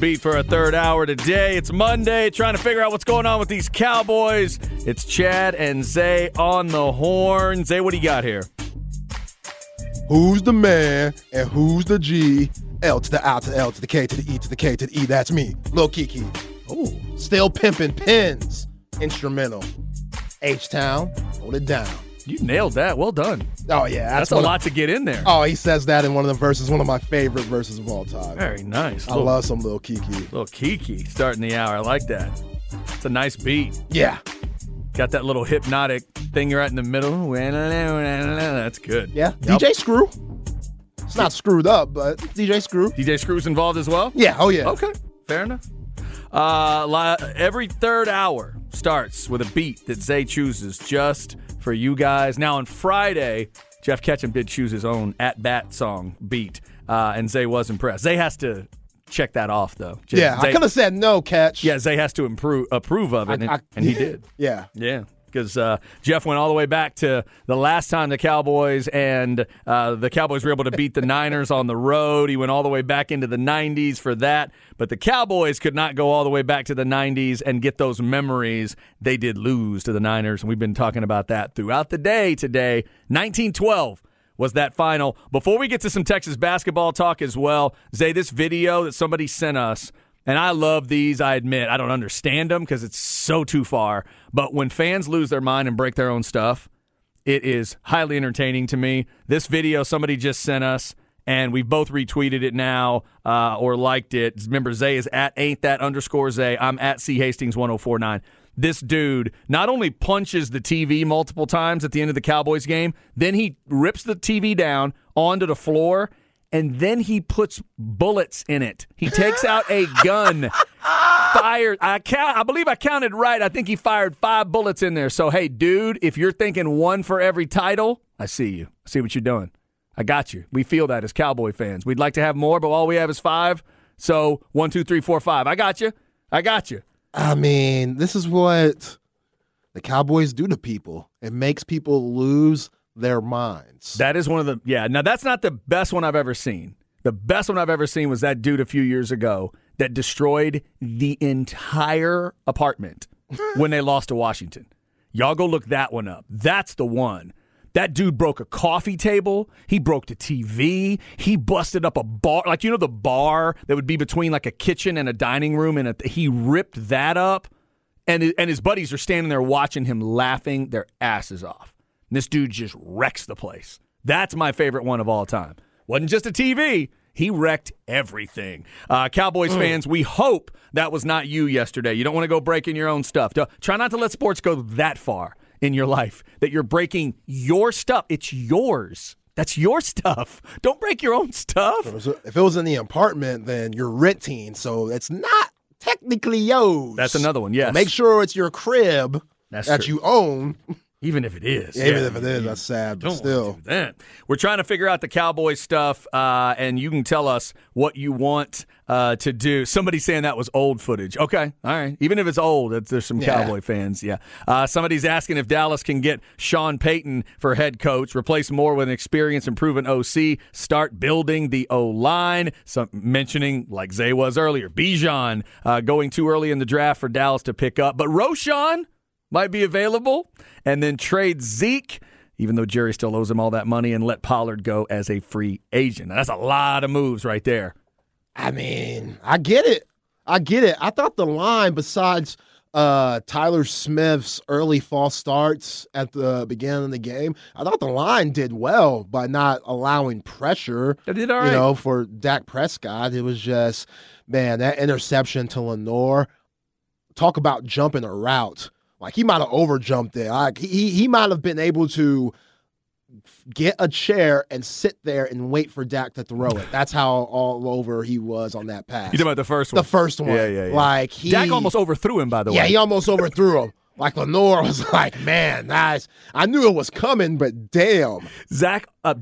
Beat for a third hour today. It's Monday, trying to figure out what's going on with these Cowboys. It's Chad and Zay on the horn. Zay, what do you got here? Who's the man and who's the G? L to the I to the L to the K to the E to the K to the E. That's me, Lil Keke. Ooh. Still pimping pins. Instrumental. H Town, hold it down. You nailed that. Well done. Oh yeah, That's, a one of- lot to get in there. oh, he says that in one of the verses. One of my favorite verses of all time. Very nice. I little, love some little Keke. little Keke starting the hour. I like that. It's a nice beat. Yeah, Got that little hypnotic thing right in the middle. That's good. yeah. Yep. DJ Screw. It's not screwed up, but DJ Screw. DJ Screw's involved as well? Yeah. Oh yeah. Okay, fair enough. Uh, every third hour starts with a beat that Zay chooses just for you guys. Now on Friday, Jeff Ketchum did choose his own at bat song beat, uh, and Zay was impressed. Zay has to check that off though. Just- Yeah, I could have said no catch. Yeah, Zay has to improve approve of it, and, I- I- and he did. Yeah. Yeah, because uh, Jeff went all the way back to the last time the Cowboys and uh, the Cowboys were able to beat the Niners on the road. He went all the way back into the 90s for that, but the Cowboys could not go all the way back to the 90s and get those memories. They did lose to the Niners, and we've been talking about that throughout the day today. 1912 was that final. Before we get to some Texas basketball talk as well, Zay, this video that somebody sent us, and I love these, I admit. I don't understand them because it's so too far. But when fans lose their mind and break their own stuff, it is highly entertaining to me. This video somebody just sent us, and we've both retweeted it now uh, or liked it. Remember, Zay is at ain't that underscore Zay. I'm at C Hastings 1049. This dude not only punches the TV multiple times at the end of the Cowboys game, then he rips the TV down onto the floor, and then he puts bullets in it. He takes out a gun fired. I count. I believe I counted right. I think he fired five bullets in there. So hey, dude, if you're thinking one for every title, I see you. I see what you're doing. I got you. We feel that as Cowboy fans. We'd like to have more, but all we have is five. So one, two, three, four, five. I got you. I got you. I mean, this is what the Cowboys do to people. It makes people lose their minds. That is one of the yeah. Now that's not the best one I've ever seen. The best one I've ever seen was that dude a few years ago that destroyed the entire apartment when they lost to Washington. Y'all go look that one up. That's the one. That dude broke a coffee table. He broke the TV. He busted up a bar, like you know the bar that would be between like a kitchen and a dining room, and a, he ripped that up. And and his buddies are standing there watching him, laughing their asses off. And this dude just wrecks the place. That's my favorite one of all time. Wasn't just a TV. He wrecked everything. Uh, Cowboys fans, we hope that was not you yesterday. You don't want to go breaking your own stuff. Try not to let sports go that far in your life that you're breaking your stuff. It's yours. That's your stuff. Don't break your own stuff. if it was in the apartment, then you're renting, so it's not technically yours. That's another one. Yes. Make sure it's your crib That's that true. you own. Even if it is. Even Yeah. if it is, that's sad, but still. that. We're trying to figure out the Cowboys stuff, uh, and you can tell us what you want uh, to do. Somebody saying that was old footage. Okay, all right. Even if it's old, it's, there's some Yeah. Cowboy fans. Yeah. Uh, somebody's asking if Dallas can get Sean Payton for head coach, replace Moore with an experienced and proven OC, start building the O line. Some mentioning like Zay was earlier, Bijan uh, going too early in the draft for Dallas to pick up, but Roschon might be available, and then trade Zeke, even though Jerry still owes him all that money, and let Pollard go as a free agent. Now, that's a lot of moves right there. I mean, I get it. I get it. I thought the line, besides uh, Tyler Smith's early false starts at the beginning of the game. I thought the line did well by not allowing pressure. They did all You know, for Dak Prescott, it was just man that interception to Lenoir. Talk about jumping a route. Like he might have overjumped it. Like he he might have been able to get a chair and sit there and wait for Dak to throw it. That's how all over he was on that pass. You talking about the first one? the first one. Yeah, yeah, yeah. Like he Dak almost overthrew him, by the way, yeah, he almost overthrew him. Like Lenoir was like, man, nice. I knew it was coming, but damn. Zach, uh,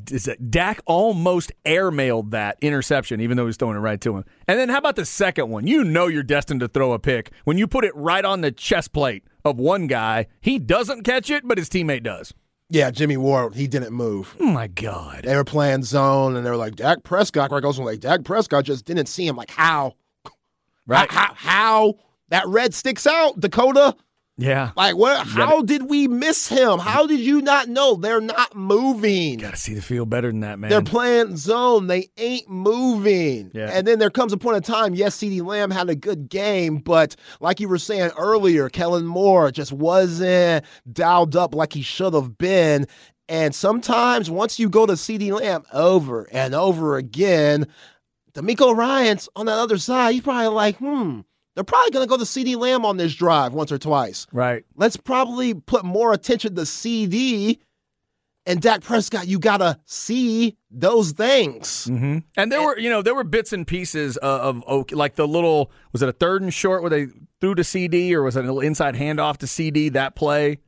Dak almost airmailed that interception, even though he was throwing it right to him. And then how about the second one? You know you're destined to throw a pick when you put it right on the chest plate of one guy. He doesn't catch it, but his teammate does. Yeah, Jimmy Ward, he didn't move. Oh my God! They were playing zone, and they were like, Dak Prescott. Greg Olsen was like, Dak Prescott just didn't see him. Like, how? Right? How, how, how? That red sticks out, Dakota? Yeah. Like, what? How did we miss him? How did you not know? They're not moving. Got to see the field better than that, man. They're playing zone. They ain't moving. Yeah. And then there comes a point in time, yes, CeeDee Lamb had a good game, but like you were saying earlier, Kellen Moore just wasn't dialed up like he should have been. And sometimes once you go to CeeDee Lamb over and over again, DeMeco Ryans on that other side. He's probably like, hmm, they're probably going to go to CD Lamb on this drive once or twice right. let's probably put more attention to CD and Dak Prescott. You gotta see those things. hmm And there were, you know, there were bits and pieces of, of like the little was it a third and short where they threw to CD or was it an inside handoff to CD that play?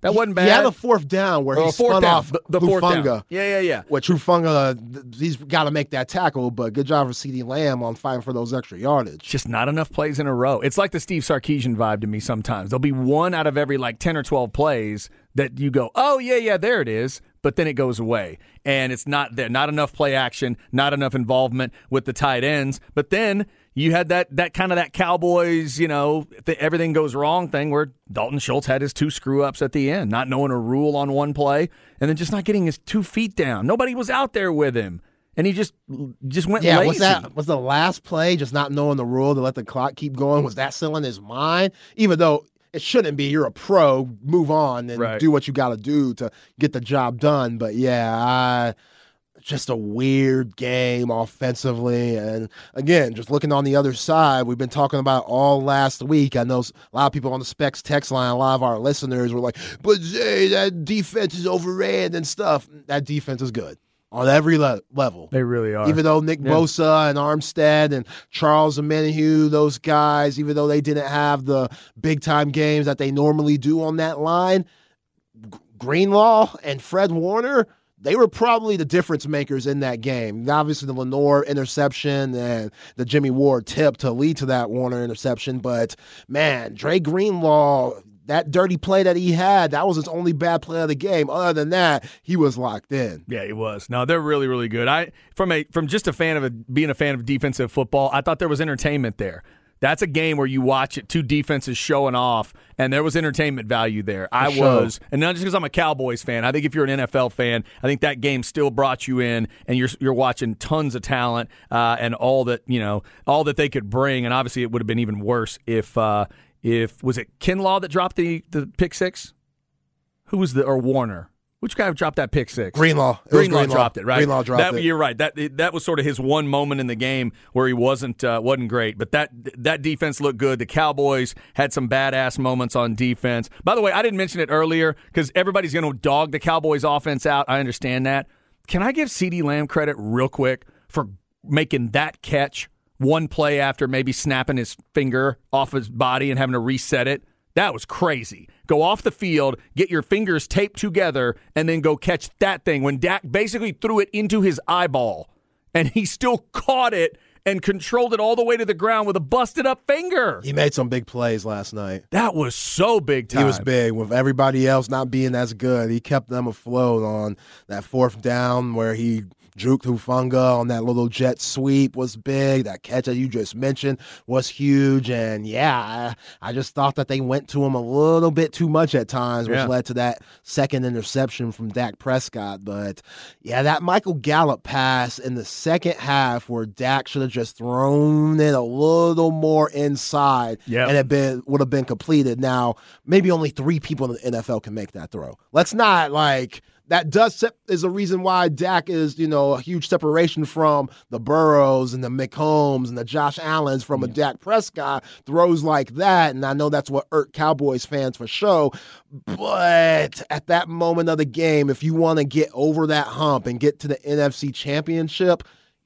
That wasn't bad. He had a fourth down where he spun down. off the, the fourth down. Yeah, yeah, yeah. Which Hufanga, th- he's got to make that tackle, but good job for CD Lamb on fighting for those extra yardage. Just not enough plays in a row. It's like the Steve Sarkisian vibe to me sometimes. There'll be one out of every like 10 or 12 plays that you go, oh, yeah, yeah, there it is. But then it goes away. And it's not there. Not enough play action, not enough involvement with the tight ends. But then you had that that kind of that Cowboys, you know, th- everything goes wrong thing where Dalton Schultz had his two screw ups at the end, not knowing a rule on one play, and then just not getting his two feet down. Nobody was out there with him. And he just just went Yeah, lazy. was that was the last play just not knowing the rule to let the clock keep going? Was that still in his mind? Even though it shouldn't be. You're a pro. Move on and Right. do what you got to do to get the job done. But yeah, I, just a weird game offensively. And again, just looking on the other side, we've been talking about all last week. I know a lot of people on the Specs text line, a lot of our listeners were like, "But Zay, that defense is overrated and stuff." Mm, that defense is good on every le- level. They really are. Even though Nick Yeah. Bosa and Armstead and Charles Omenihu, those guys, even though they didn't have the big time games that they normally do on that line, G- Greenlaw and Fred Warner, they were probably the difference makers in that game. Obviously, the Lenoir interception and the Jimmy Ward tip to lead to that Warner interception. But man, Dre Greenlaw, that dirty play that he had, that was his only bad play of the game. Other than that, he was locked in. Yeah, he was. No, they're really, really good. I from a from just a fan of a, being a fan of defensive football, I thought there was entertainment there. That's a game where you watch it, two defenses showing off, and there was entertainment value there. I sure. was, and not just because I'm a Cowboys fan. I think if you're an NFL fan, I think that game still brought you in, and you're you're watching tons of talent uh, and all that you know, all that they could bring. And obviously, it would have been even worse if uh, if was it Kinlaw that dropped the the pick six? Who was the or Warner? Which guy dropped that pick six? Greenlaw. It Greenlaw, Greenlaw. dropped it, right? Greenlaw dropped that, it. You're right. That that was sort of his one moment in the game where he wasn't uh, wasn't great. But that that defense looked good. The Cowboys had some badass moments on defense. By the way, I didn't mention it earlier because everybody's going to dog the Cowboys offense out. I understand that. Can I give C.D. Lamb credit real quick for making that catch one play after maybe snapping his finger off his body and having to reset it? That was crazy. Go off the field, get your fingers taped together, and then go catch that thing when Dak basically threw it into his eyeball. And he still caught it and controlled it all the way to the ground with a busted up finger. He made some big plays last night. That was so big time. He was big with everybody else not being as good. He kept them afloat on that fourth down where he Drake Hufanga on that little jet sweep was big. That catch that you just mentioned was huge. And yeah, I, I just thought that they went to him a little bit too much at times, which Yeah. led to that second interception from Dak Prescott. But yeah, that Michael Gallup pass in the second half where Dak should have just thrown it a little more inside Yep. and it been would have been completed. Now, maybe only three people in the NFL can make that throw. Let's not like that does is a reason why Dak is, you know, a huge separation from the Burrows and the Mahomes and the Josh Allens from a Dak Prescott throws like that. And I know that's what irked Cowboys fans for show. But at that moment of the game, if you want to get over that hump and get to the NFC championship,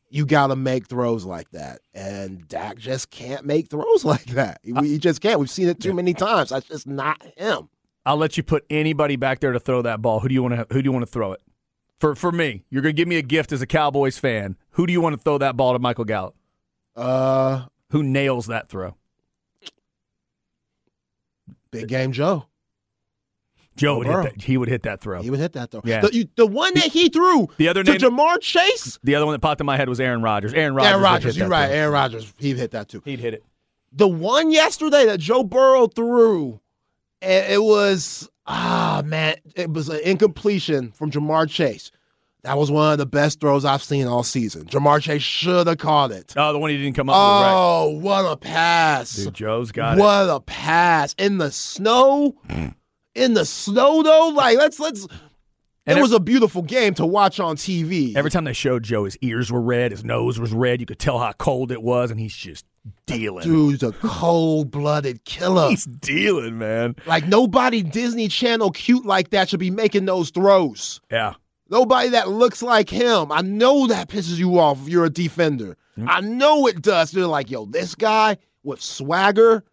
you got to make throws like that. And Dak just can't make throws like that. He, he just can't. We've seen it too many times. That's just not him. I'll let you put anybody back there to throw that ball. Who do you want to? Who do you want to throw it? For for me, you're gonna give me a gift as a Cowboys fan. Who do you want to throw that ball to Michael Gallup? Uh, Who nails that throw? Big Game Joe. Joe would hit that. He would hit that throw. He would hit that throw. Yeah. The, you, the one that he threw The other to Ja'Marr Chase. The other one that popped in my head was Aaron Rodgers. Aaron Rodgers. Aaron Rodgers. You're right. throw. Aaron Rodgers. He'd hit that too. He'd hit it. The one yesterday that Joe Burrow threw, it was ah man, it was an incompletion from Ja'Marr Chase. That was one of the best throws I've seen all season. Ja'Marr Chase should have caught it. Oh, the one he didn't come up with. Right. Oh, what a pass! Dude, Joe's got it. what a pass in the snow. In the snow though, like let's let's. And it was a beautiful game to watch on TV. Every time they showed Joe, his ears were red, his nose was red. You could tell how cold it was, and he's just dealing. Dude's a cold-blooded killer. He's dealing, man. Like nobody Disney Channel cute like that should be making those throws. Yeah. Nobody that looks like him. I know that pisses you off if you're a defender. Mm. I know it does. They're like, yo, this guy with swagger,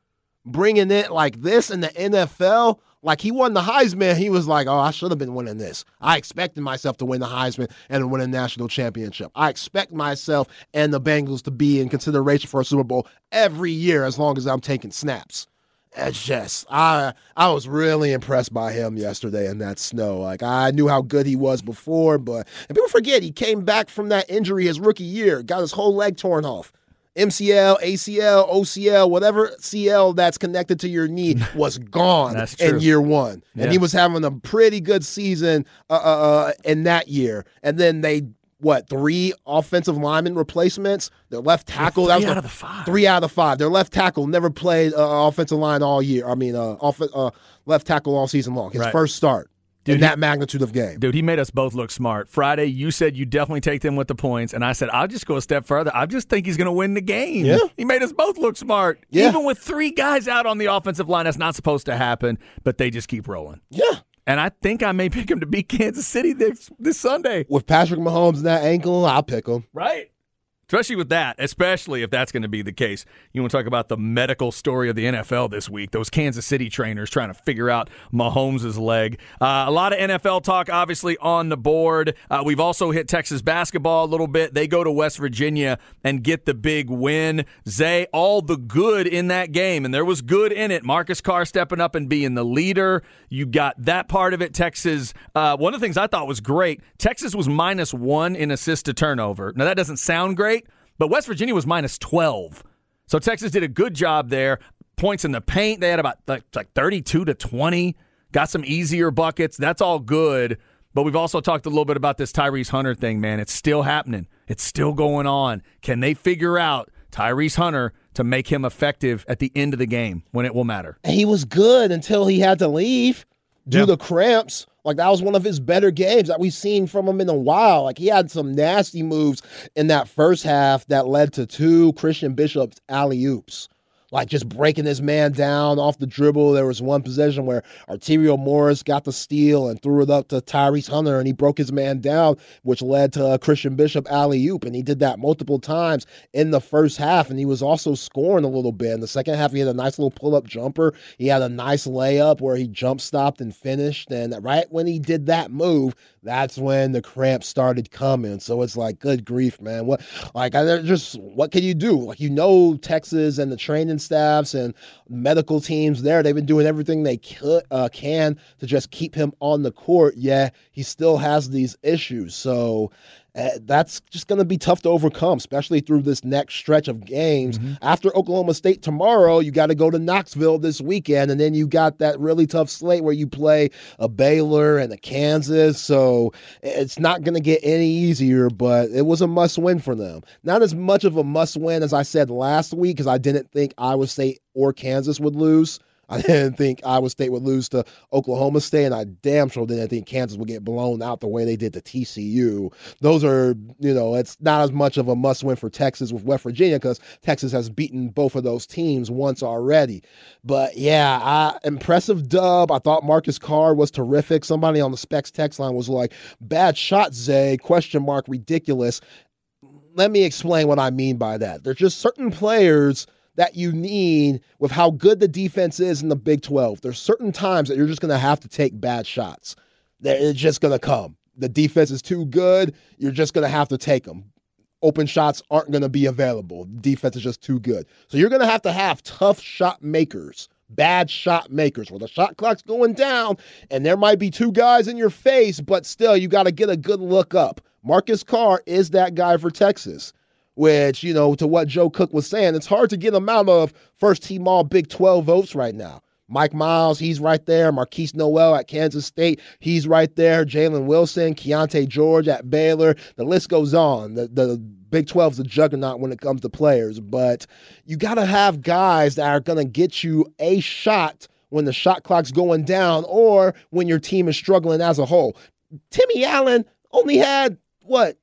bringing it like this in the NFL. Like he won the Heisman. He was like, oh, I should have been winning this. I expected myself to win the Heisman and win a national championship. I expect myself and the Bengals to be in consideration for a Super Bowl every year as long as I'm taking snaps. It's just I I was really impressed by him yesterday in that snow. Like I knew how good he was before, but and people forget he came back from that injury his rookie year, got his whole leg torn off. MCL, ACL, OCL, whatever CL that's connected to your knee was gone in year one, Yeah. and he was having a pretty good season uh, uh, uh, in that year. And then they what three offensive lineman replacements? Their left tackle that three was out the- of the five. Three out of five. Their left tackle never played uh, offensive line all year. I mean, uh, off, uh, left tackle all season long. His Right. first start Dude, in he- that magnitude of game. Dude, he made us both look smart. Friday, you said you definitely take them with the points, and I said I'll just go a step further. I just think he's going to win the game. Yeah. he made us both look smart. Yeah. Even with three guys out on the offensive line, that's not supposed to happen, but they just keep rolling. Yeah. And I think I may pick him to beat Kansas City this this Sunday. With Patrick Mahomes and that ankle, I'll pick him. Right. Especially with that, especially if that's going to be the case. You want to talk about the medical story of the NFL this week? Those Kansas City trainers trying to figure out Mahomes' leg. Uh, a lot of NFL talk, obviously, on the board. Uh, we've also hit Texas basketball a little bit. They go to West Virginia and get the big win. Zay, all the good in that game, and there was good in it. Marcus Carr stepping up and being the leader. You got that part of it. Texas. Uh, one of the things I thought was great. Texas was minus one in assist to turnover. Now that doesn't sound great, but West Virginia was minus twelve. So Texas did a good job there. Points in the paint. They had about like, like thirty-two to twenty. Got some easier buckets. That's all good. But we've also talked a little bit about this Tyrese Hunter thing, man. It's still happening. It's still going on. Can they figure out Tyrese Hunter to make him effective at the end of the game when it will matter? He was good until he had to leave due Yeah. to cramps. Like that was one of his better games that we've seen from him in a while. Like he had some nasty moves in that first half that led to two Christian Bishop's alley oops. Like just breaking his man down off the dribble. There was one possession where Arterio Morris got the steal and threw it up to Tyrese Hunter and he broke his man down, which led to a Christian Bishop alley oop. And he did that multiple times in the first half. And he was also scoring a little bit. In the second half, he had a nice little pull up jumper. He had a nice layup where he jump stopped and finished. And right when he did that move, that's when the cramps started coming. So it's like, good grief, man. What, like, I just, what can you do? Like, you know, Texas and the training staffs and medical teams there, they've been doing everything they could, uh, can to just keep him on the court. Yeah, he still has these issues. So uh, that's just going to be tough to overcome, especially through this next stretch of games. Mm-hmm. After Oklahoma State tomorrow, you got to go to Knoxville this weekend, and then you got that really tough slate where you play a Baylor and a Kansas. So it's not going to get any easier, but it was a must win for them. Not as much of a must win as I said last week, because I didn't think Iowa State or Kansas would lose. I didn't think Iowa State would lose to Oklahoma State, and I damn sure didn't think Kansas would get blown out the way they did to TCU. Those are, you know, it's not as much of a must win for Texas with West Virginia because Texas has beaten both of those teams once already. But yeah, I, impressive dub. I thought Marcus Carr was terrific. Somebody on the Specs text line was like, bad shot, Zay, question mark, ridiculous. Let me explain what I mean by that. There's just certain players – that you need with how good the defense is in the Big 12. There's certain times that you're just going to have to take bad shots. It's just going to come. The defense is too good. You're just going to have to take them. Open shots aren't going to be available. Defense is just too good. So you're going to have to have tough shot makers, bad shot makers, where the shot clock's going down and there might be two guys in your face, but still you got to get a good look up. Marcus Carr is that guy for Texas which, you know, to what Joe Cook was saying, it's hard to get him out of first team all Big 12 votes right now. Mike Miles, he's right there. Markquis Nowell at Kansas State, he's right there. Jalen Wilson, Keyonte George at Baylor. The list goes on. The, the Big 12 is a juggernaut when it comes to players, but you got to have guys that are going to get you a shot when the shot clock's going down or when your team is struggling as a whole. Timmy Allen only had, what,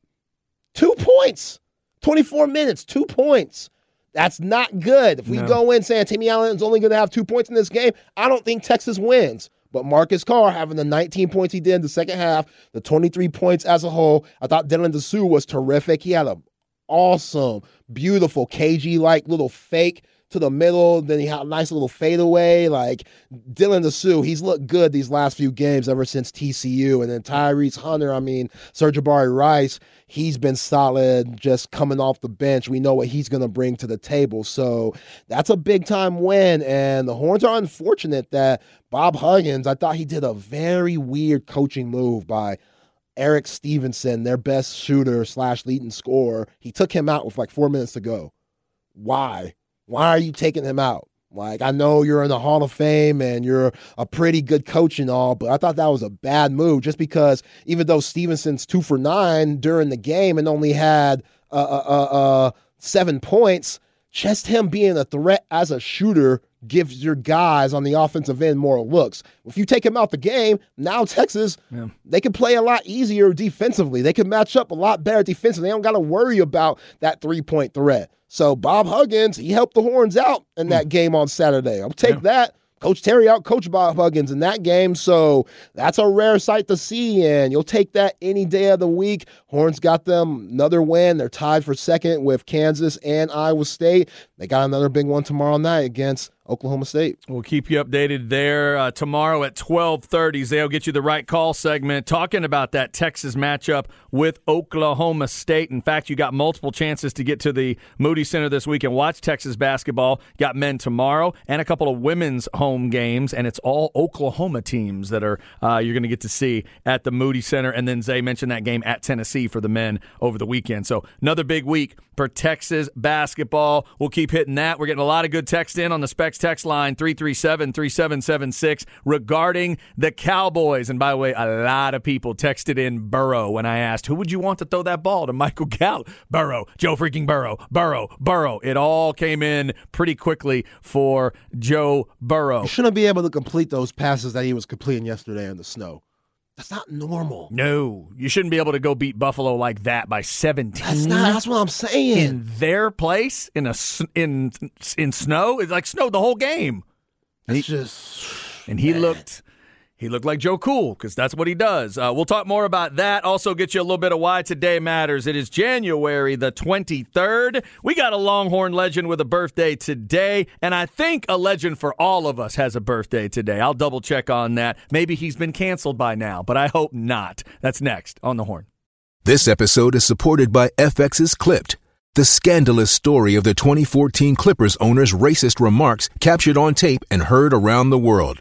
two points 24 minutes, two points. That's not good. If we no. go in saying Timmy Allen's only going to have two points in this game, I don't think Texas wins. But Marcus Carr having the 19 points he did in the second half, the 23 points as a whole, I thought Dylan Disu was terrific. He had an awesome, beautiful, KG like little fake to the middle. Then he had a nice little fadeaway. Like Dylan Disu, he's looked good these last few games ever since TCU. And then Tyrese Hunter, I mean, Sir'Jabari Rice, he's been solid just coming off the bench. We know what he's going to bring to the table. So that's a big time win. And the Horns are unfortunate that Bob Huggins, I thought he did a very weird coaching move by Erik Stevenson, their best shooter slash leading scorer. He took him out with like four minutes to go. Why? Why are you taking him out? Like, I know you're in the Hall of Fame and you're a pretty good coach and all, but I thought that was a bad move just because even though Stevenson's two for nine during the game and only had uh, uh, uh, uh seven points, just him being a threat as a shooter gives your guys on the offensive end more looks. If you take him out the game, now Texas, yeah. they can play a lot easier defensively. They can match up a lot better defensively. They don't got to worry about that three point threat. So Bob Huggins, he helped the Horns out in that mm. game on Saturday. I'll take yeah. that. Coach Terry out Coach Bob Huggins in that game. So that's a rare sight to see, and you'll take that any day of the week. Horns got them another win. They're tied for second with Kansas and Iowa State. They got another big one tomorrow night against Oklahoma State. We'll keep you updated there uh, tomorrow at 12:30. Zay'll get you the right call segment talking about that Texas matchup with Oklahoma State. In fact, you got multiple chances to get to the Moody Center this week and watch Texas basketball. Got men tomorrow and a couple of women's home games, and it's all Oklahoma teams that are uh, you're going to get to see at the Moody Center. And then Zay mentioned that game at Tennessee for the men over the weekend. So another big week for Texas basketball. We'll keep hitting that. We're getting a lot of good text in on the Specs text line 337 3776 regarding the Cowboys. And by the way, a lot of people texted in Burrow when I asked, who would you want to throw that ball to Michael Gallup? Burrow, Joe freaking Burrow, Burrow, Burrow. It all came in pretty quickly for Joe Burrow. Shouldn't be able to complete those passes that he was completing yesterday in the snow. That's not normal. No, you shouldn't be able to go beat Buffalo like that by 17. That's not. That's what I'm saying. In their place, in a in in snow, it's like snowed the whole game. It's just. And he man. looked he looked like Joe Cool because that's what he does. Uh, we'll talk more about that. Also, get you a little bit of why today matters. It is January the 23rd. We got a Longhorn legend with a birthday today, and I think a legend for all of us has a birthday today. I'll double check on that. Maybe he's been canceled by now, but I hope not. That's next on the Horn. This episode is supported by FX's Clipped, the scandalous story of the 2014 Clippers owner's racist remarks captured on tape and heard around the world.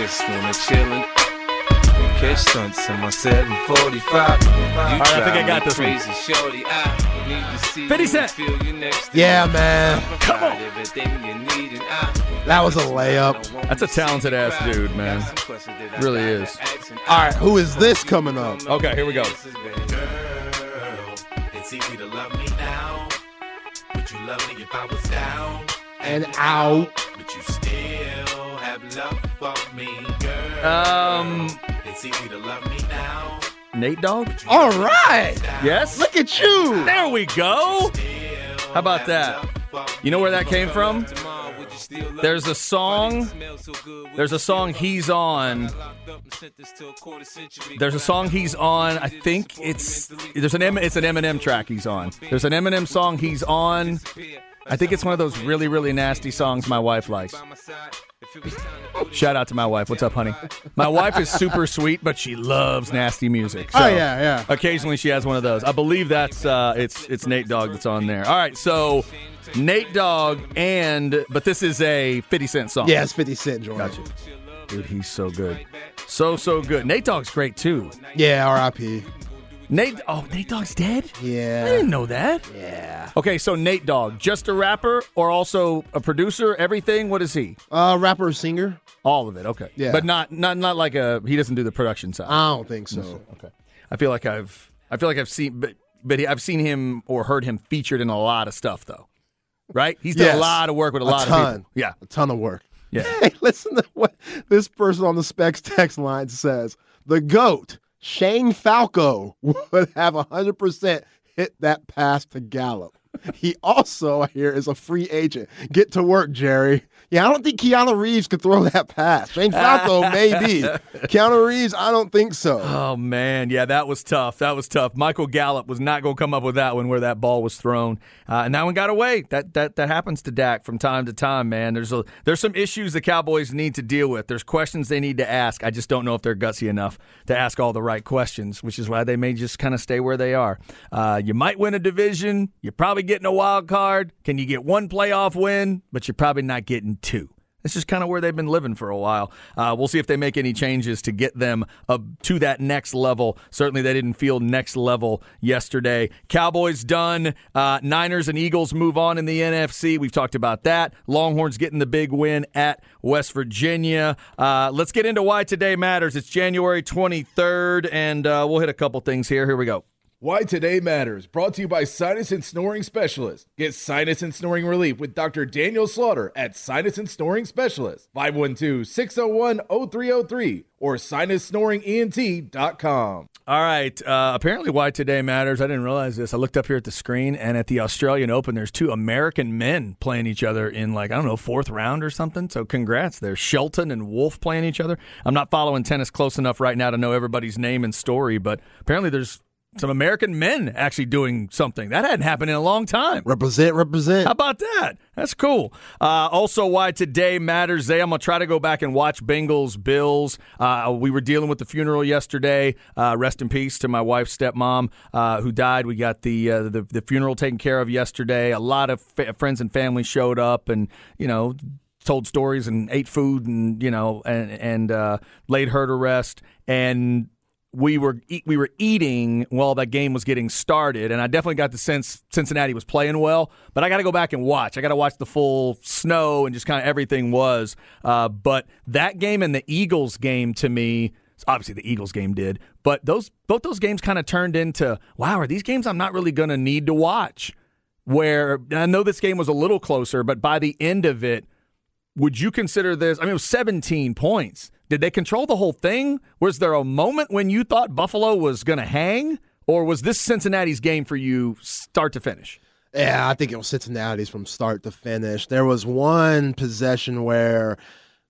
Just wanna chillin'. Catch stunts in my 745. You All right, I think I got this one. crazy, shorty. I need to see 50 you Cent. feel you next Yeah, man. Come on. you need and I That was a layup. That's a talented ass dude, man. Really is. All right, who is this coming up? Okay, here we go. It's easy to love me now. Would you love me if I was down? And out. But you still have love for me, girl. Um, It's easy to love me now. Nate Dogg? All right. Yes? Look at you. There we go. How about that? You know where that came from? There's a song. There's a song he's on. There's a song he's on. I think it's there's an M, it's an Eminem track he's on. There's an Eminem song he's on. I think it's one of those really really nasty songs my wife likes. Shout out to my wife. What's up, honey? My wife is super sweet, but she loves nasty music. So Oh, yeah, yeah. Occasionally she has one of those. I believe that's uh, it's it's Nate Dogg that's on there. All right, so Nate Dogg and but this is a 50 Cent song. Yeah, it's 50 Cent, Jordan. Gotcha. Dude, he's so good. So so good. Nate Dogg's great too. Yeah, R.I.P. Nate oh, Nate Dogg's dead? Yeah. I didn't know that. Yeah. Okay, so Nate Dogg, just a rapper or also a producer, everything? What is he? Uh, rapper, singer? All of it. Okay. Yeah. But not not not like a he doesn't do the production side. I don't think so. Okay. I feel like I've I feel like I've seen but but he, I've seen him or heard him featured in a lot of stuff though. Right? He's done Yes. a lot of work with a, A lot of people. Yeah. A ton of work. Yeah. Hey, listen to what this person on the specs text line says. The GOAT, Shane Falco, would have 100% hit that pass to Gallup. He also, I hear, is a free agent. Get to work, Jerry. Yeah, I don't think Keanu Reeves could throw that pass. Shane Falco, maybe. Keanu Reeves, I don't think so. Oh man, yeah, that was tough. That was tough. Michael Gallup was not going to come up with that one where that ball was thrown, uh, and that one got away. That that that happens to Dak from time to time, man. There's a there's some issues the Cowboys need to deal with. There's questions they need to ask. I just don't know if they're gutsy enough to ask all the right questions, which is why they may just kind of stay where they are. Uh, you might win a division. You're probably getting a wild card. Can you get one playoff win? But you're probably not getting two. This is kind of where they've been living for a while. Uh, we'll see if they make any changes to get them up to that next level. Certainly, they didn't feel next level yesterday. Cowboys done. Uh, Niners and Eagles move on in the NFC. We've talked about that. Longhorns getting the big win at West Virginia. Uh, let's get into why today matters. It's January 23rd, and uh, we'll hit a couple things here. Here we go. Why Today Matters, brought to you by Sinus and Snoring Specialist. Get sinus and snoring relief with Dr. Daniel Slaughter at Sinus and Snoring Specialist, 512-601-0303 or sinussnoringent.com. All right. Uh, apparently, why today matters. I didn't realize this. I looked up here at the screen, and at the Australian Open, there's two American men playing each other in like I don't know fourth round or something. So congrats. There's Shelton and Wolf playing each other. I'm not following tennis close enough right now to know everybody's name and story, but apparently there's some American men actually doing something that hadn't happened in a long time. Represent, represent. How about that? That's cool. Uh, also, why today matters. Zay, I'm going to try to go back and watch Bengals Bills. Uh, we were dealing with the funeral yesterday. Uh, rest in peace to my wife's stepmom uh, who died. We got the, uh, the the funeral taken care of yesterday. A lot of fa- friends and family showed up, and you know told stories and ate food and you know and and uh, laid her to rest and we were eat, we were eating while that game was getting started, and I definitely got the sense Cincinnati was playing well. But I got to go back and watch. I got to watch the full snow and just kind of everything was. Uh, but that game and the Eagles game to me, obviously the Eagles game did, but those both those games kind of turned into wow, are these games I'm not really going to need to watch? Where I know this game was a little closer, but by the end of it, would you consider this? I mean, it was 17 points. Did they control the whole thing? Was there a moment when you thought Buffalo was going to hang, or was this Cincinnati's game for you start to finish? Yeah, I think it was Cincinnati's from start to finish. There was one possession where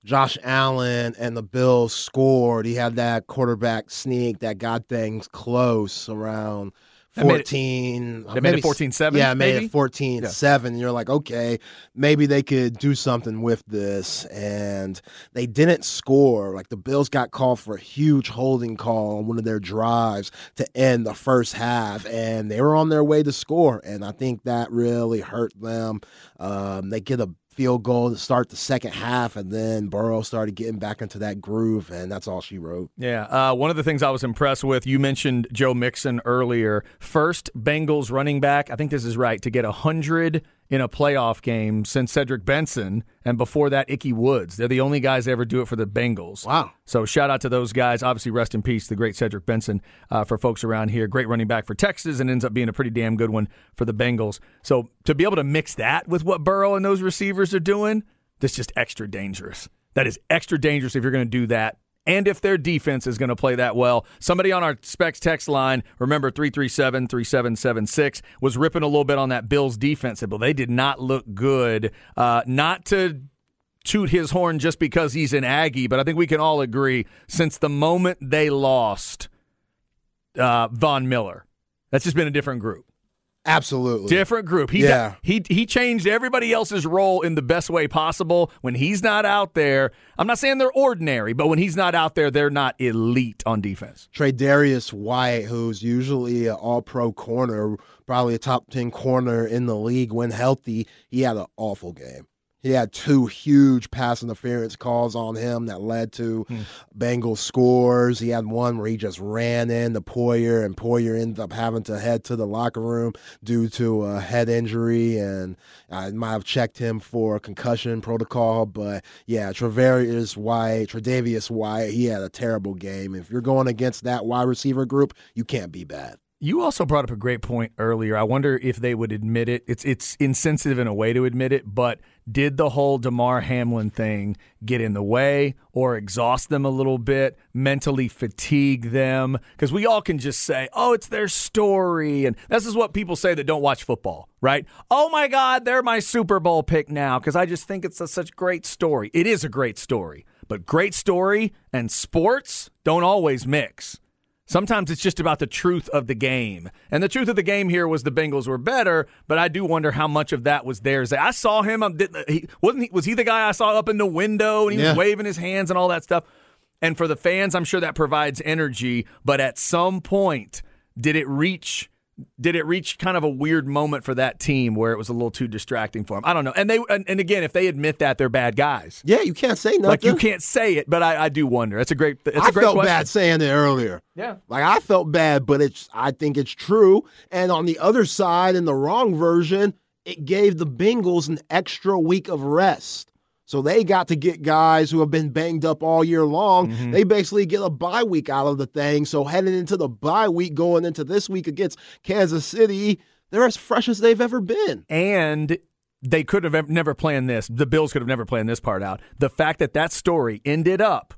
Josh Allen and the Bills scored. He had that quarterback sneak that got things close around That made it- 14. They made it 14-7, Yeah, made maybe? it 14 7. You're like, okay, maybe they could do something with this. And they didn't score. Like the Bills got called for a huge holding call on one of their drives to end the first half. And they were on their way to score. And I think that really hurt them. Um, they get a field goal to start the second half. And then Burrow started getting back into that groove. And that's all she wrote. Yeah. Uh, one of the things I was impressed with, you mentioned Joe Mixon earlier. First Bengals running back, I think this is right, to get 100 in a playoff game since Cedric Benson, and before that, Ickey Woods. They're the only guys to ever do it for the Bengals. Wow. So shout out to those guys. Obviously, rest in peace, the great Cedric Benson uh, for folks around here. Great running back for Texas and ends up being a pretty damn good one for the Bengals. So to be able to mix that with what Burrow and those receivers are doing, that's just extra dangerous. That is extra dangerous if you're going to do that. And if their defense is going to play that well, somebody on our specs text line, remember 337 3776, was ripping a little bit on that Bills defense. Well, they did not look good. Uh, not to toot his horn just because he's an Aggie, but I think we can all agree since the moment they lost uh, Von Miller, that's just been a different group. Absolutely. Different group. He Yeah. he he changed everybody else's role in the best way possible. When he's not out there, I'm not saying they're ordinary, but when he's not out there, they're not elite on defense. Tre'Davious White, who's usually an all pro corner, probably a top 10 corner in the league when healthy, he had an awful game. He had two huge pass interference calls on him that led to hmm. Bengals scores. He had one where he just ran in into Poyer, and Poyer ended up having to head to the locker room due to a head injury. And I might have checked him for concussion protocol. But yeah, Travarius White, Tre'Davious White, he had a terrible game. If you're going against that wide receiver group, you can't be bad. You also brought up a great point earlier. I wonder if they would admit it. It's it's insensitive in a way to admit it, but did the whole Damar Hamlin thing get in the way or exhaust them a little bit, mentally fatigue them? Because we all can just say, "Oh, it's their story," and this is what people say that don't watch football, right? Oh my God, they're my Super Bowl pick now because I just think it's a, such great story. It is a great story, but great story and sports don't always mix. Sometimes it's just about the truth of the game. And the truth of the game here was the Bengals were better, but I do wonder how much of that was theirs. I saw him he, wasn't he was he the guy I saw up in the window and he Yeah. was waving his hands and all that stuff. And for the fans, I'm sure that provides energy, but at some point did it reach did it reach kind of a weird moment for that team where it was a little too distracting for them? I don't know. And they and, and again, if they admit that they're bad guys. Yeah, you can't say nothing. Like you can't say it, but I, I do wonder. That's a great it's a I great felt question. bad saying it earlier. Yeah. Like I felt bad, but it's I think it's true. And on the other side, in the wrong version, it gave the Bengals an extra week of rest. So they got to get guys who have been banged up all year long. Mm-hmm. They basically get a bye week out of the thing. So heading into the bye week, going into this week against Kansas City, they're as fresh as they've ever been. and they could have never planned this. The Bills could have never planned this part out. The fact that that story ended up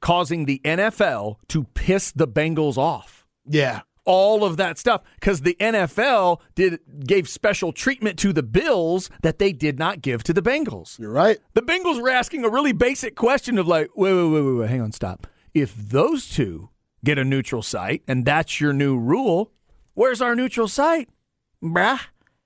causing the NFL to piss the Bengals off. Yeah. All of that stuff because the NFL did gave special treatment to the Bills that they did not give to the Bengals. You're right. The Bengals were asking a really basic question of like, wait, wait, wait, wait, wait, hang on, stop. If those two get a neutral site and that's your new rule, where's our neutral site? Bruh,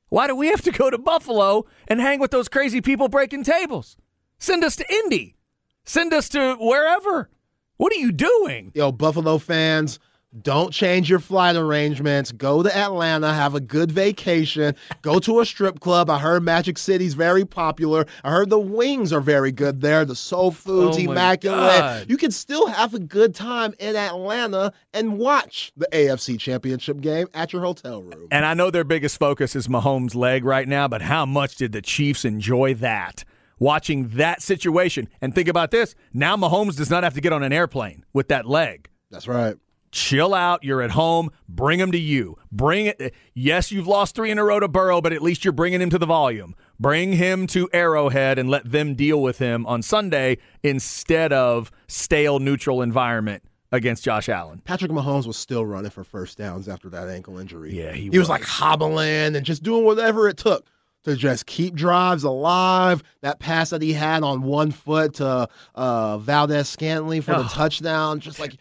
why do we have to go to Buffalo and hang with those crazy people breaking tables? Send us to Indy. Send us to wherever. What are you doing? Yo, Buffalo fans, don't change your flight arrangements. Go to Atlanta, have a good vacation. Go to a strip club. I heard Magic City's very popular. I heard the wings are very good there. The soul food's Oh immaculate. God. You can still have a good time in Atlanta and watch the AFC Championship game at your hotel room. And I know their biggest focus is Mahomes' leg right now, but how much did the Chiefs enjoy that? Watching that situation. And think about this now Mahomes does not have to get on an airplane with that leg. That's right. Chill out. You're at home. Bring him to you. Bring it. Yes, you've lost three in a row to Burrow, but at least you're bringing him to the volume. Bring him to Arrowhead and let them deal with him on Sunday instead of stale neutral environment against Josh Allen. Patrick Mahomes was still running for first downs after that ankle injury. Yeah, he was was. like hobbling and just doing whatever it took to just keep drives alive. That pass that he had on one foot to uh, Valdes-Scantling for the Oh. touchdown, just like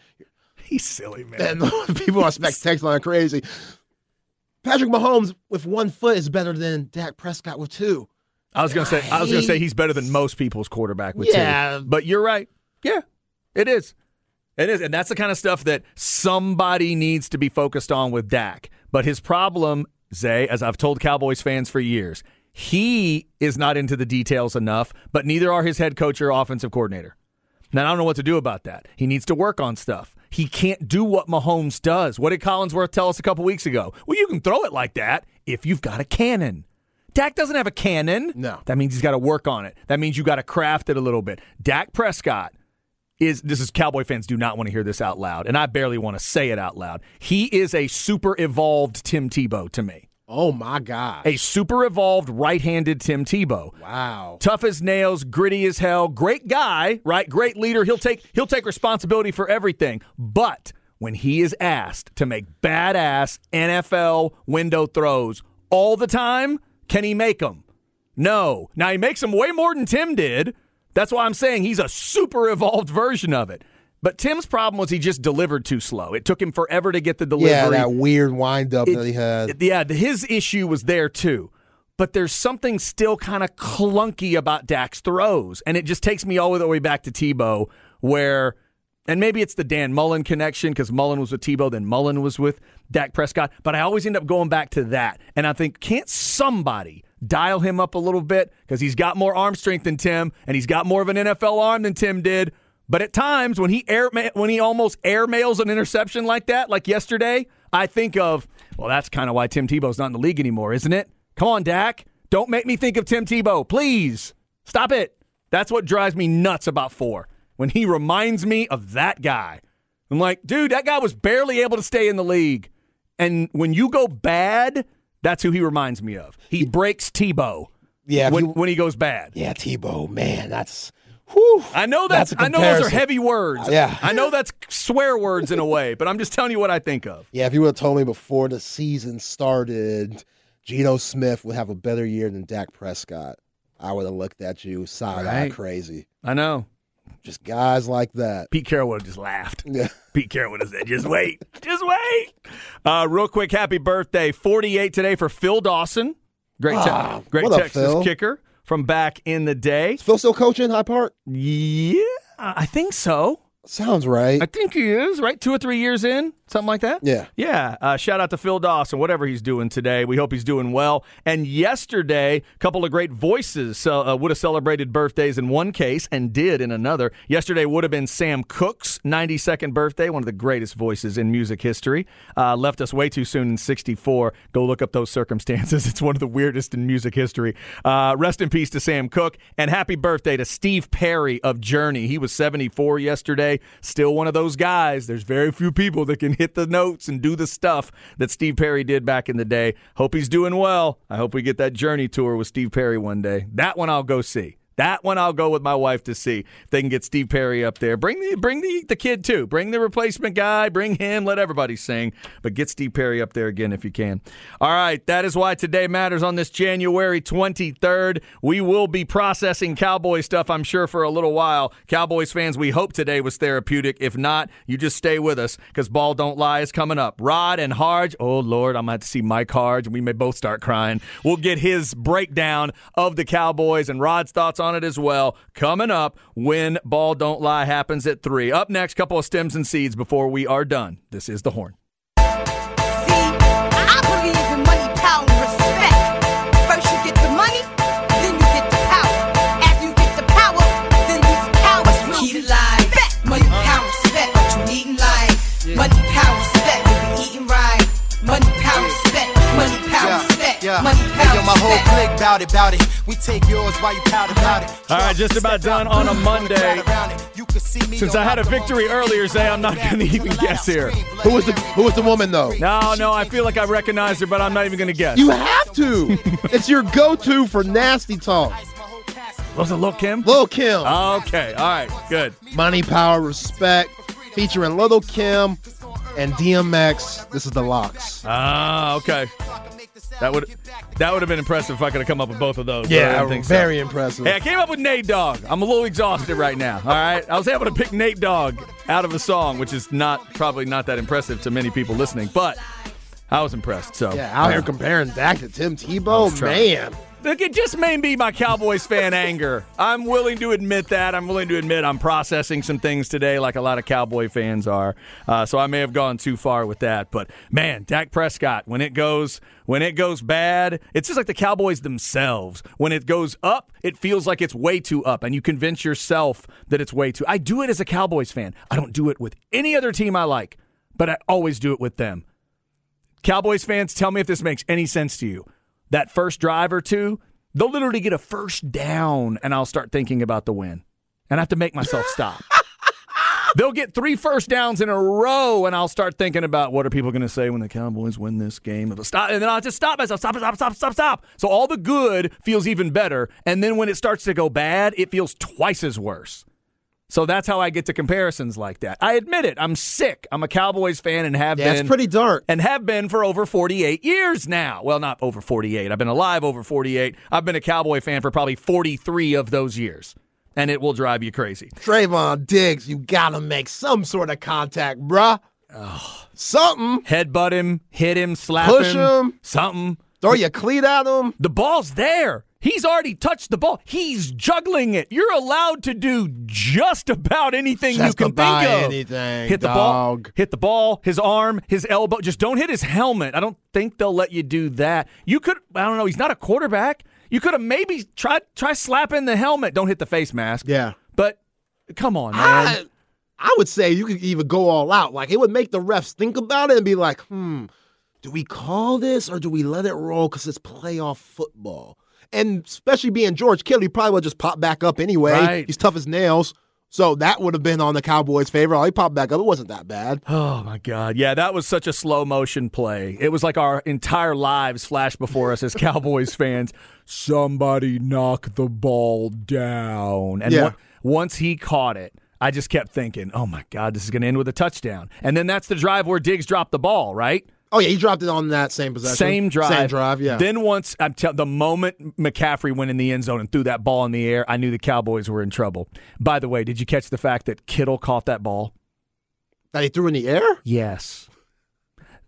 He's silly, man. and people are spec text line crazy. Patrick Mahomes with one foot is better than Dak Prescott with two. I was gonna say I was gonna say he's better than most people's quarterback with Yeah. two. But you're right. Yeah, it is. It is, and that's the kind of stuff that somebody needs to be focused on with Dak. But his problem, Zay, as I've told Cowboys fans for years, he is not into the details enough. But neither are his head coach or offensive coordinator. Now I don't know what to do about that. He needs to work on stuff. He can't do what Mahomes does. What did Collinsworth tell us a couple weeks ago? Well, you can throw it like that if you've got a cannon. Dak doesn't have a cannon. No. That means he's got to work on it. That means you got to craft it a little bit. Dak Prescott is this is Cowboy fans do not want to hear this out loud, and I barely want to say it out loud. He is a super evolved Tim Tebow to me. Oh my God. A super evolved right-handed Tim Tebow Wow. tough as nails, gritty as hell, great guy, right? Great leader. He'll take he'll take responsibility for everything. But when he is asked to make badass NFL window throws all the time, can he make them? No. Now he makes them way more than Tim did. That's why I'm saying he's a super evolved version of it. But Tim's problem was he just delivered too slow. It took him forever to get the delivery. Yeah, that weird windup that he had. Yeah, his issue was there too. But there's something still kind of clunky about Dak's throws. And it just takes me all the way back to Tebow, where, and maybe it's the Dan Mullen connection because Mullen was with Tebow, then Mullen was with Dak Prescott. But I always end up going back to that. And I think, can't somebody dial him up a little bit? Because he's got more arm strength than Tim, and he's got more of an NFL arm than Tim did. But at times when he air when he almost airmails an interception like that, like yesterday, I think of well, that's kind of why Tim Tebow's not in the league anymore, isn't it? Come on, Dak, don't make me think of Tim Tebow, please. Stop it. That's what drives me nuts about four when he reminds me of that guy. I'm like, dude, that guy was barely able to stay in the league, and when you go bad, that's who he reminds me of. He breaks Tebow Yeah, when, you- when he goes bad. yeah, Tebow, man, that's whew. I know that's, That's I know those are heavy words. Yeah. I know that's swear words in a way, but I'm just telling you what I think of. Yeah, if you would have told me before the season started, Geno Smith would have a better year than Dak Prescott, I would have looked at you side eye Right. crazy. I know. Just guys like that. Pete Carroll would have just laughed. Yeah. Pete Carroll would have said, just wait. Just wait. Uh, real quick, happy birthday. 48 today for Phil Dawson. Great, te- Ah, great Texas Phil? kicker from back in the day. Is Phil still coaching High Park? Yeah, I think so. Sounds right. I think he is, right? Two or three years in, something like that? Yeah. Yeah. Uh, shout out to Phil Dawson, whatever he's doing today. We hope he's doing well. And yesterday, a couple of great voices uh, would have celebrated birthdays in one case and did in another. Yesterday would have been Sam Cooke's 92nd birthday, one of the greatest voices in music history. Uh, left us way too soon in 64. Go look up those circumstances. It's one of the weirdest in music history. Uh, rest in peace to Sam Cooke. And happy birthday to Steve Perry of Journey. He was 74 yesterday. Still one of those guys. There's very few people that can hit the notes and do the stuff that Steve Perry did back in the day. Hope he's doing well. I hope we get that Journey tour with Steve Perry one day. That one I'll go see. That one I'll go with my wife to see if they can get Steve Perry up there. Bring the bring the, the kid too. Bring the replacement guy. Bring him. Let everybody sing. But get Steve Perry up there again if you can. All right. That is why today matters on this January 23rd. We will be processing Cowboy stuff, I'm sure, for a little while. Cowboys fans, we hope today was therapeutic. If not, you just stay with us because Ball Don't Lie is coming up. Rod and Harge. Oh, Lord, I'm to have to see Mike Harge and we may both start crying. We'll get his breakdown of the Cowboys and Rod's thoughts on it as well coming up when Ball Don't Lie happens at 3. Up next, couple of stems and seeds before we are done. This is The Horn. Respect. Money, Hey, yo, my whole respect. clique bout it, bout it. We take yours while you pout about it. All right, just about done on a Monday. Since I had a victory earlier, say I'm not going to even guess here. Who was the Who was the woman though? No, no, I feel like I recognize her, but I'm not even going to guess. You have to. it's your go-to for nasty talk. Was it Lil Kim? Lil Kim. Okay, all right, good. Money, power, respect. featuring Lil Kim and DMX. This is the LOX. Ah, okay. That would that would have been impressive if I could have come up with both of those. I Yeah, didn't think so. very impressive. Hey, I came up with Nate Dogg. I'm a little exhausted right now. All right, I was able to pick Nate Dogg out of a song, which is not probably not that impressive to many people listening, but I was impressed. So Yeah, out here comparing Dak to Tim Tebow, man. Look, it just may be my Cowboys fan anger. I'm willing to admit that. I'm willing to admit I'm processing some things today, like a lot of Cowboy fans are. Uh, so I may have gone too far with that. But man, Dak Prescott, when it goes when it goes bad, it's just like the Cowboys themselves. When it goes up, it feels like it's way too up, and you convince yourself that it's way too. I do it as a Cowboys fan. I don't do it with any other team I like, but I always do it with them. Cowboys fans, tell me if this makes any sense to you. That first drive or two, they'll literally get a first down, and I'll start thinking about the win. And I have to make myself stop. they'll get three first downs in a row, and I'll start thinking about what are people going to say when the Cowboys win this game. It'll Stop, and then I'll just stop myself. Stop, stop, stop, stop, stop. So all the good feels even better. And then when it starts to go bad, it feels twice as worse. So that's how I get to comparisons like that. I admit it. I'm sick. I'm a Cowboys fan and have Yeah, been it's pretty dark. and have been for over 48 years now. Well, not over 48. I've been alive over 48. I've been a Cowboy fan for probably 43 of those years. And it will drive you crazy. Trevon Diggs, you gotta make some sort of contact, bruh. Something. Headbutt him, hit him, slap Push him, him. something. Throw your cleat at him. The ball's there. He's already touched the ball. He's juggling it. You're allowed to do just about anything you can think of. anything, hit the ball, hit the ball, his arm, his elbow. Just don't hit his helmet. I don't think they'll let you do that. You could. I don't know. He's not a quarterback. You could have maybe tried try slapping the helmet. Don't hit the face mask. Yeah. But come on, man. I, I would say you could even go all out. Like it would make the refs think about it and be like, hmm, do we call this or do we let it roll because it's playoff football? And especially being George Kittle, he probably would just pop back up anyway. Right. He's tough as nails. So that would have been on the Cowboys' favor. Oh, he popped back up. It wasn't that bad. Oh my God! Yeah, that was such a slow motion play. It was like our entire lives flashed before us as Cowboys fans. Somebody knock the ball down, and Yeah. on- once he caught it, I just kept thinking, "Oh my God, this is going to end with a touchdown." And then that's the drive where Diggs dropped the ball, right? Oh, yeah, he dropped it on that same possession. Same drive. Same drive, yeah. Then once I'm tell the moment McCaffrey went in the end zone and threw that ball in the air, I knew the Cowboys were in trouble. By the way, did you catch the fact that Kittle caught that ball? that he threw in the air? Yes.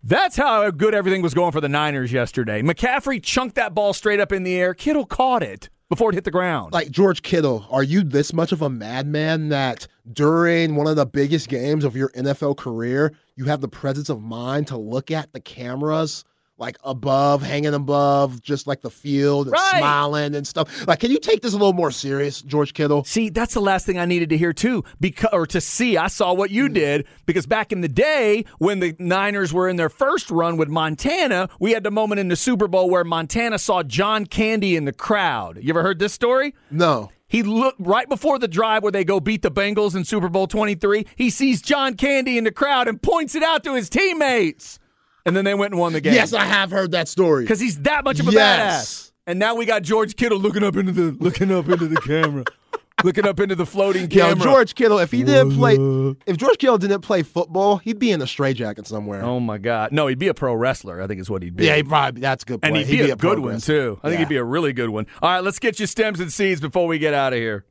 That's how good everything was going for the Niners yesterday. McCaffrey chunked that ball straight up in the air. Kittle caught it before it hit the ground. Like George Kittle, are you this much of a madman that during one of the biggest games of your NFL career, you have the presence of mind to look at the cameras like above, hanging above, just like the field and Right. smiling and stuff? Like, can you take this a little more serious, George Kittle? See, that's the last thing I needed to hear too, because or to see. I saw what you hmm. did because back in the day when the Niners were in their first run with Montana, we had the moment in the Super Bowl where Montana saw John Candy in the crowd. You ever heard this story? No. He looked right before the drive where they go beat the Bengals in Super Bowl 23. He sees John Candy in the crowd and points it out to his teammates. And then they went and won the game. Yes, I have heard that story. because he's that much of a Yes. badass. And now we got George Kittle looking up into the looking up into the camera, looking up into the floating Yo, camera. George Kittle, if he didn't play, if George Kittle didn't play football, he'd be in a straitjacket somewhere. Oh my God! No, he'd be a pro wrestler. I think is what he'd be. yeah, he probably that's a good. and point. he'd be, a, good one too. I think Yeah. he'd be a really good one. All right, let's get you stems and seeds before we get out of here.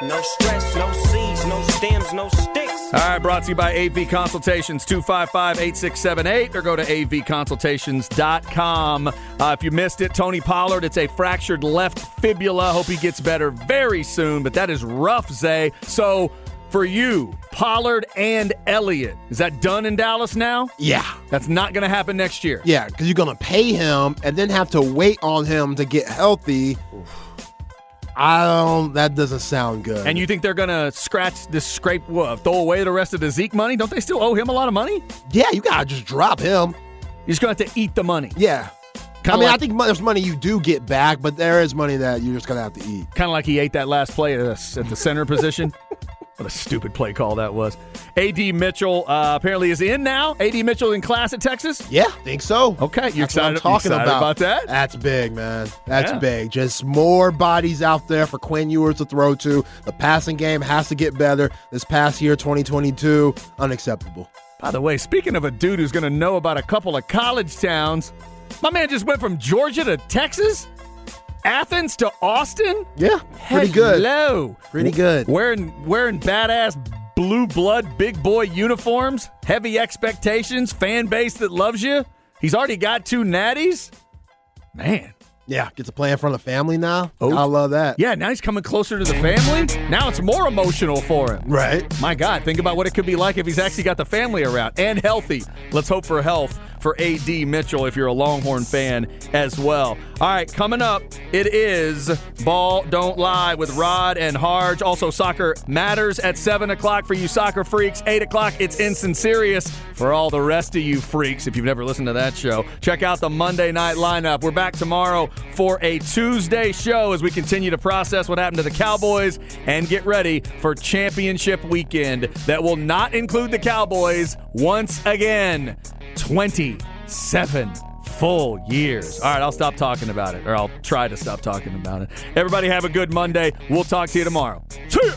No stress, no seeds, no stems, no sticks. All right, brought to you by AV Consultations, 255 8678, or go to avconsultations.com. Uh, if you missed it, Tony Pollard, it's a fractured left fibula. Hope he gets better very soon, but that is rough, Zay. So for you, Pollard and Elliott, is that done in Dallas now? Yeah, That's not going to happen next year. yeah, because you're gonna pay him and then have to wait on him to get healthy. I don't. That doesn't sound good. And you think they're to scratch this scrape, what, throw away the rest of the Zeke money? Don't they still owe him a lot of money? yeah, you gotta just drop him. You're just to have to eat the money. Yeah. Kinda I mean, like- I think there's money you do get back, but there is money that you're just gonna have to eat. Kind of like he ate that last play at the, at the center position. What a stupid play call that was. AD Mitchell uh, apparently is in now. AD Mitchell in class at Texas. Yeah, think so. Okay, you're That's what I'm excited, talking excited about. about that? That's big, man. That's Yeah. big. Just more bodies out there for Quinn Ewers to throw to. The passing game has to get better. This past year, 2022, unacceptable. By the way, speaking of a dude who's going to know about a couple of college towns, my man just went from Georgia to Texas, Athens to Austin. Yeah, pretty good. Hello, Pretty good. Wearing wearing badass blue blood big boy uniforms, heavy expectations, fan base that loves you. He's already got two natties. Man, Yeah, get to play in front of the family now. Oh. I love that. yeah. Now he's coming closer to the family. Now it's more emotional for him. Right. My God, think about what it could be like if he's actually got the family around and healthy. Let's hope for health for AD Mitchell if you're a Longhorn fan as well. All right, coming up, it is Ball Don't Lie with Rod and Harge. Also, Soccer Matters at 7 o'clock for you soccer freaks. 8 o'clock, it's Instant Serious for all the rest of you freaks if you've never listened to that show. Check out the Monday night lineup. We're back tomorrow for a Tuesday show as we continue to process what happened to the Cowboys and get ready for championship weekend that will not include the Cowboys once again. 27 full years. All right, I'll stop talking about it, or I'll try to stop talking about it. Everybody have a good Monday. We'll talk to you tomorrow. See ya!